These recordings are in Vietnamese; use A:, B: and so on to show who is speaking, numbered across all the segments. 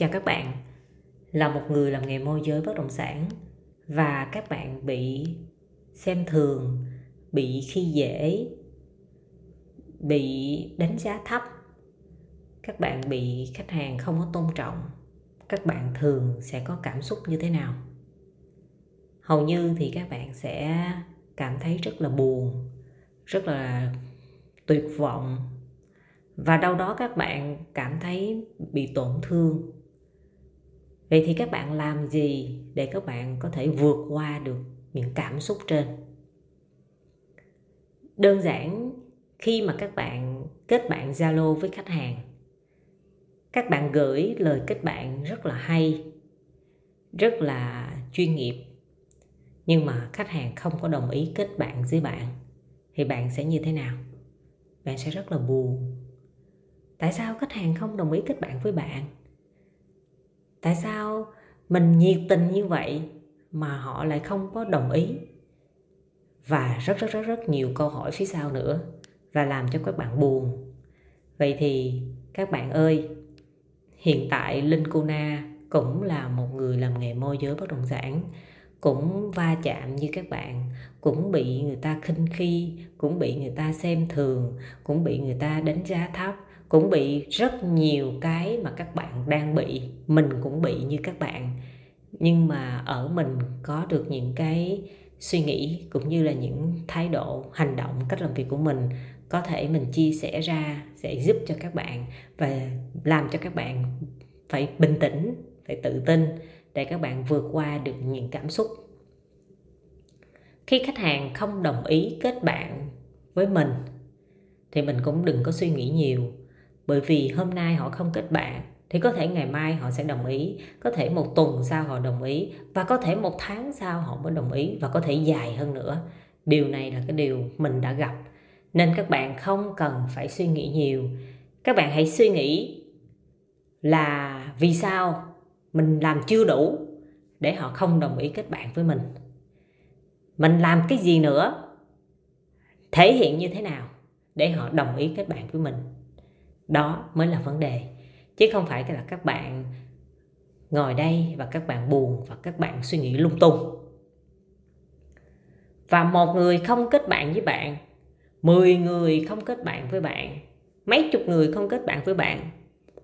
A: Chào các bạn, là một người làm nghề môi giới bất động sản và các bạn bị xem thường, bị khi dễ, bị đánh giá thấp, các bạn bị khách hàng không có tôn trọng, các bạn thường sẽ có cảm xúc như thế nào? Hầu như thì các bạn sẽ cảm thấy rất là buồn, rất là tuyệt vọng. Và đâu đó các bạn cảm thấy bị tổn thương vậy thì các bạn làm gì để các bạn có thể vượt qua được những cảm xúc trên? Đơn giản, khi mà các bạn kết bạn zalo với khách hàng, các bạn gửi lời kết bạn rất là hay, rất là chuyên nghiệp. Nhưng mà khách hàng không có đồng ý kết bạn với bạn, thì bạn sẽ như thế nào? Bạn sẽ rất là buồn. Tại sao khách hàng không đồng ý kết bạn với bạn? Tại sao mình nhiệt tình như vậy mà họ lại không có đồng ý? Và rất rất rất rất nhiều câu hỏi phía sau nữa và làm cho các bạn buồn. Vậy thì các bạn ơi, hiện tại linh cô na cũng là một người làm nghề môi giới bất động sản, cũng va chạm như các bạn, cũng bị người ta khinh khi, cũng bị người ta xem thường, cũng bị người ta đánh giá thấp cũng bị rất nhiều cái mà các bạn đang bị, mình cũng bị như các bạn. Nhưng mà ở mình có được những cái suy nghĩ cũng như là những thái độ, hành động, cách làm việc của mình, có thể mình chia sẻ ra, sẽ giúp cho các bạn và làm cho các bạn phải bình tĩnh, phải tự tin để các bạn vượt qua được những cảm xúc. Khi khách hàng không đồng ý kết bạn với mình, thì mình cũng đừng có suy nghĩ nhiều bởi vì hôm nay họ không kết bạn, thì có thể ngày mai họ sẽ đồng ý. Có thể một tuần sau họ đồng ý, và có thể một tháng sau họ mới đồng ý, và có thể dài hơn nữa. Điều này là cái điều mình đã gặp. Nên các bạn không cần phải suy nghĩ nhiều. Các bạn hãy suy nghĩ là vì sao mình làm chưa đủ để họ không đồng ý kết bạn với mình. Mình làm cái gì nữa, thể hiện như thế nào để họ đồng ý kết bạn với mình? Đó mới là vấn đề. Chứ không phải là các bạn ngồi đây và các bạn buồn và các bạn suy nghĩ lung tung. Và một người không kết bạn với bạn 10 người không kết bạn với bạn, mấy chục người không kết bạn với bạn,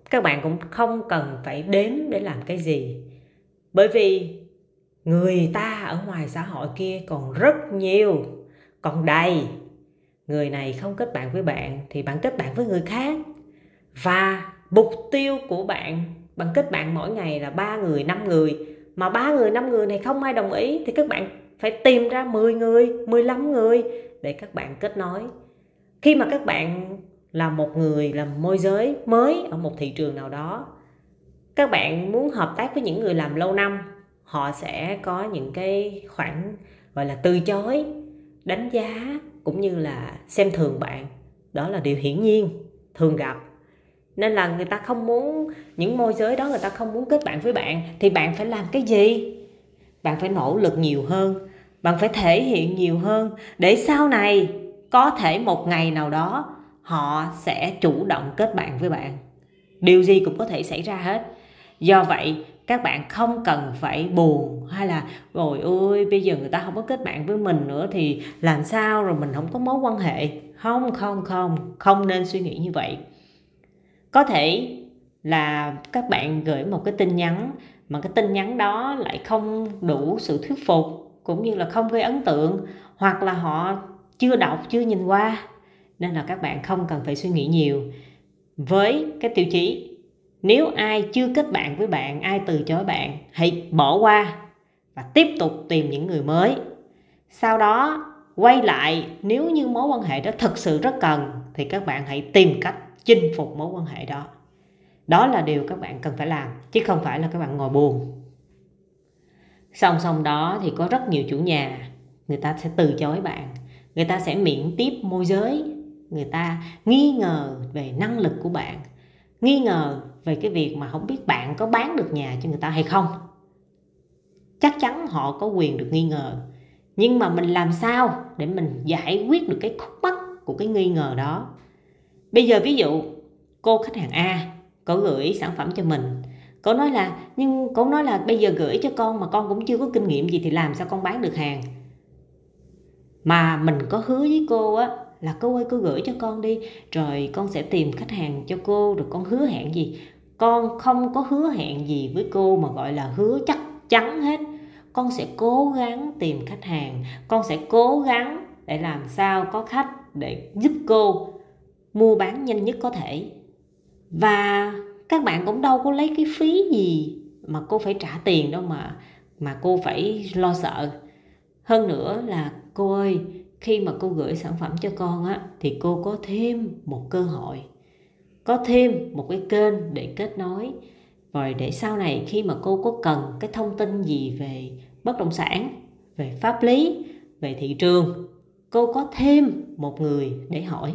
A: các bạn cũng không cần phải đếm để làm cái gì. Bởi vì người ta ở ngoài xã hội kia còn rất nhiều, còn đầy. Người này không kết bạn với bạn thì bạn kết bạn với người khác và mục tiêu của bạn bằng kết bạn mỗi ngày là ba người, năm người. Mà ba người, năm người này không ai đồng ý thì các bạn phải tìm ra 10 người 15 người để các bạn kết nối. Khi mà các bạn là một người làm môi giới mới ở một thị trường nào đó, các bạn muốn hợp tác với những người làm lâu năm, họ sẽ có những cái khoản, gọi là, từ chối, đánh giá, cũng như là xem thường bạn. Đó là điều hiển nhiên, thường gặp nên là người ta không muốn, những môi giới đó người ta không muốn kết bạn với bạn. Thì bạn phải làm cái gì? Bạn phải nỗ lực nhiều hơn. Bạn phải thể hiện nhiều hơn. Để sau này, có thể một ngày nào đó, họ sẽ chủ động kết bạn với bạn. Điều gì cũng có thể xảy ra hết. Do vậy, các bạn không cần phải buồn hay là rồi ôi bây giờ người ta không có kết bạn với mình nữa thì làm sao rồi mình không có mối quan hệ. Không không không. Không nên suy nghĩ như vậy có thể là các bạn gửi một cái tin nhắn, mà cái tin nhắn đó lại không đủ sự thuyết phục, cũng như là không gây ấn tượng, hoặc là họ chưa đọc, chưa nhìn qua. Nên là các bạn không cần phải suy nghĩ nhiều. Với cái tiêu chí, nếu ai chưa kết bạn với bạn, ai từ chối bạn, hãy bỏ qua và tiếp tục tìm những người mới. Sau đó, quay lại, nếu như mối quan hệ đó thực sự rất cần, thì các bạn hãy tìm cách chinh phục mối quan hệ đó. Đó là điều các bạn cần phải làm, chứ không phải là các bạn ngồi buồn. Song song đó thì có rất nhiều chủ nhà, người ta sẽ từ chối bạn, người ta sẽ miễn tiếp môi giới, người ta nghi ngờ về năng lực của bạn, nghi ngờ về cái việc mà không biết bạn có bán được nhà cho người ta hay không. Chắc chắn họ có quyền được nghi ngờ, nhưng mà mình làm sao để mình giải quyết được cái khúc mắc của cái nghi ngờ đó? Bây giờ ví dụ, cô khách hàng A có gửi sản phẩm cho mình. Cô nói là, nhưng cô nói là bây giờ gửi cho con mà con cũng chưa có kinh nghiệm gì thì làm sao con bán được hàng? Mà mình có hứa với cô á, là cô ơi, cô gửi cho con đi, rồi con sẽ tìm khách hàng cho cô, rồi con hứa hẹn gì? Con không có hứa hẹn gì với cô mà gọi là hứa chắc chắn hết. Con sẽ cố gắng tìm khách hàng, con sẽ cố gắng để làm sao có khách để giúp cô mua bán nhanh nhất có thể. Và các bạn cũng đâu có lấy cái phí gì mà cô phải trả tiền đâu mà mà cô phải lo sợ. Hơn nữa là cô ơi, khi mà cô gửi sản phẩm cho con á, thì cô có thêm một cơ hội, có thêm một cái kênh để kết nối. Rồi để sau này khi mà cô có cần cái thông tin gì về bất động sản, về pháp lý, về thị trường, cô có thêm một người để hỏi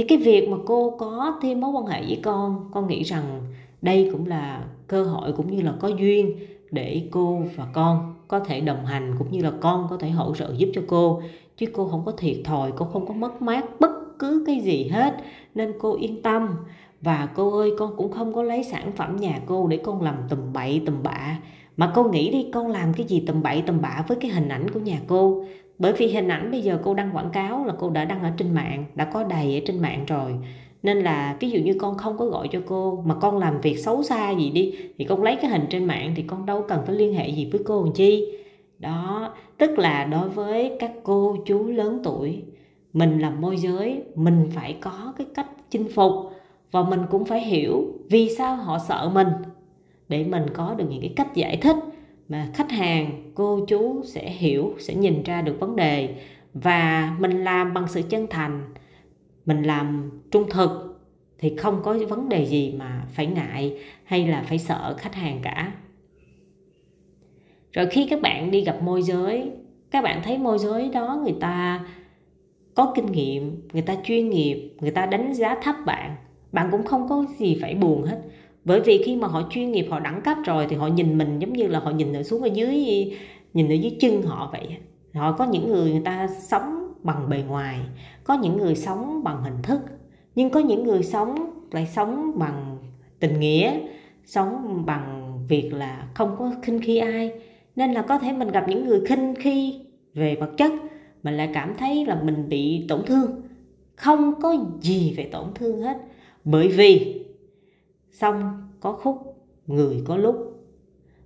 A: thì cái việc mà cô có thêm mối quan hệ với con con nghĩ rằng đây cũng là cơ hội cũng như là có duyên để cô và con có thể đồng hành cũng như là con có thể hỗ trợ giúp cho cô. Chứ cô không có thiệt thòi, cô không có mất mát bất cứ cái gì hết. Nên cô yên tâm. Và cô ơi, con cũng không có lấy sản phẩm nhà cô để con làm tùm bậy, tùm bạ. Mà cô nghĩ đi, con làm cái gì tầm bậy tầm bạ với cái hình ảnh của nhà cô? Bởi vì hình ảnh bây giờ cô đăng quảng cáo là cô đã đăng ở trên mạng, đã có đầy ở trên mạng rồi. Nên là ví dụ như con không có gọi cho cô, mà con làm việc xấu xa gì đi, thì con lấy cái hình trên mạng thì con đâu cần phải liên hệ gì với cô làm chi. Đó, tức là đối với các cô chú lớn tuổi, mình làm môi giới, mình phải có cái cách chinh phục và mình cũng phải hiểu vì sao họ sợ mình. Để mình có được những cái cách giải thích mà khách hàng, cô chú sẽ hiểu, sẽ nhìn ra được vấn đề. Và mình làm bằng sự chân thành, mình làm trung thực thì không có vấn đề gì mà phải ngại hay là phải sợ khách hàng cả. Rồi khi các bạn đi gặp môi giới, các bạn thấy môi giới đó người ta có kinh nghiệm, người ta chuyên nghiệp, người ta đánh giá thấp bạn bạn cũng không có gì phải buồn hết bởi vì khi mà họ chuyên nghiệp, họ đẳng cấp rồi thì họ nhìn mình giống như là họ nhìn ở xuống ở dưới, nhìn ở dưới chân họ vậy. Họ có những người người ta sống bằng bề ngoài, có những người sống bằng hình thức, nhưng có những người sống lại sống bằng tình nghĩa, sống bằng việc là không có khinh khi ai. Nên là có thể mình gặp những người khinh khi về vật chất, mình lại cảm thấy là mình bị tổn thương. Không có gì về tổn thương hết. Bởi vì xong, có khúc, người có lúc.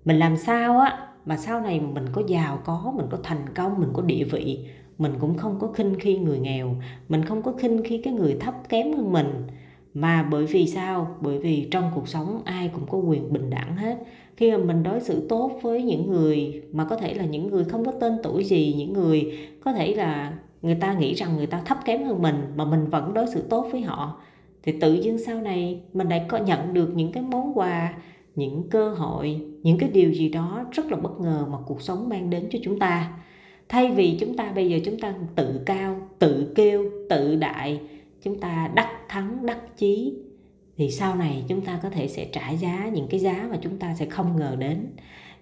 A: Mình làm sao á, mà sau này mình có giàu có, mình có thành công, mình có địa vị, mình cũng không có khinh khi người nghèo, mình không có khinh khi cái người thấp kém hơn mình. Mà bởi vì sao? Bởi vì trong cuộc sống ai cũng có quyền bình đẳng hết. Khi mà mình đối xử tốt với những người mà có thể là những người không có tên tuổi gì, những người có thể là người ta nghĩ rằng người ta thấp kém hơn mình, mà mình vẫn đối xử tốt với họ thì tự nhiên sau này mình lại có nhận được những cái món quà, những cơ hội, những cái điều gì đó rất là bất ngờ mà cuộc sống mang đến cho chúng ta. Thay vì chúng ta bây giờ chúng ta tự cao, tự kêu, tự đại, chúng ta đắc thắng, đắc chí, thì sau này chúng ta có thể sẽ trả giá những cái giá mà chúng ta sẽ không ngờ đến.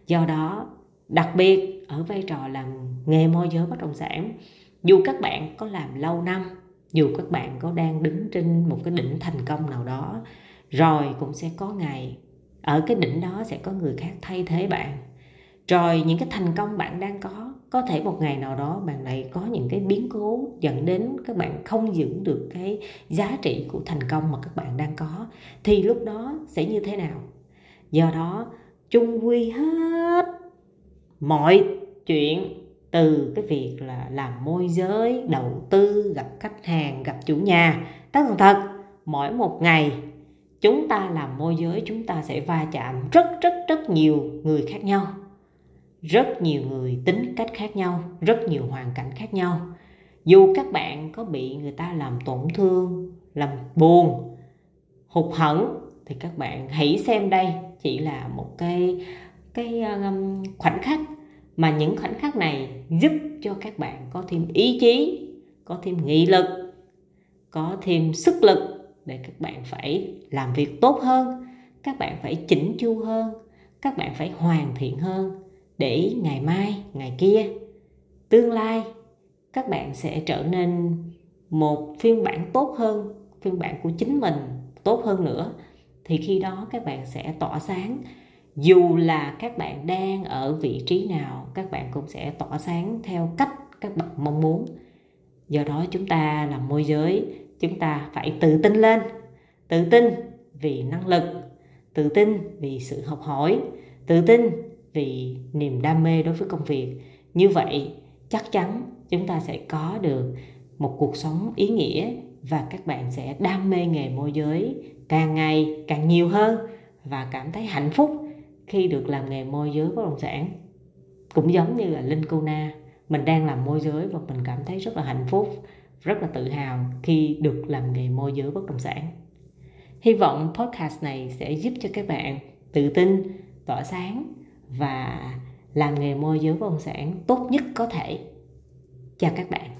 A: Do đó, đặc biệt ở vai trò làm nghề môi giới bất động sản, dù các bạn có làm lâu năm dù các bạn có đang đứng trên một cái đỉnh thành công nào đó, rồi cũng sẽ có ngày, ở cái đỉnh đó sẽ có người khác thay thế bạn. Rồi những cái thành công bạn đang có có thể một ngày nào đó bạn lại có những cái biến cố dẫn đến các bạn không giữ được cái giá trị của thành công mà các bạn đang có, thì lúc đó sẽ như thế nào? Do đó, chung quy hết mọi chuyện từ cái việc là làm môi giới, đầu tư, gặp khách hàng, gặp chủ nhà. Tất tần thật, mỗi một ngày chúng ta làm môi giới, chúng ta sẽ va chạm rất rất rất nhiều người khác nhau. Rất nhiều người tính cách khác nhau, rất nhiều hoàn cảnh khác nhau. Dù các bạn có bị người ta làm tổn thương, làm buồn, hụt hẫng, thì các bạn hãy xem đây chỉ là một cái cái um, khoảnh khắc mà những khoảnh khắc này giúp cho các bạn có thêm ý chí, có thêm nghị lực, có thêm sức lực để các bạn phải làm việc tốt hơn, các bạn phải chỉnh chu hơn, các bạn phải hoàn thiện hơn để ngày mai, ngày kia, tương lai, các bạn sẽ trở nên một phiên bản tốt hơn, phiên bản của chính mình tốt hơn nữa. Thì khi đó các bạn sẽ tỏa sáng dù là các bạn đang ở vị trí nào, các bạn cũng sẽ tỏa sáng theo cách các bạn mong muốn. Do đó chúng ta làm môi giới, chúng ta phải tự tin lên. Tự tin vì năng lực, tự tin vì sự học hỏi, tự tin vì niềm đam mê đối với công việc. Như vậy, chắc chắn chúng ta sẽ có được một cuộc sống ý nghĩa và các bạn sẽ đam mê nghề môi giới càng ngày càng nhiều hơn và cảm thấy hạnh phúc khi được làm nghề môi giới bất động sản. Cũng giống như là linh cô na, mình đang làm môi giới và mình cảm thấy rất là hạnh phúc, rất là tự hào khi được làm nghề môi giới bất động sản. Hy vọng podcast này sẽ giúp cho các bạn tự tin, tỏa sáng và làm nghề môi giới bất động sản tốt nhất có thể. Chào các bạn.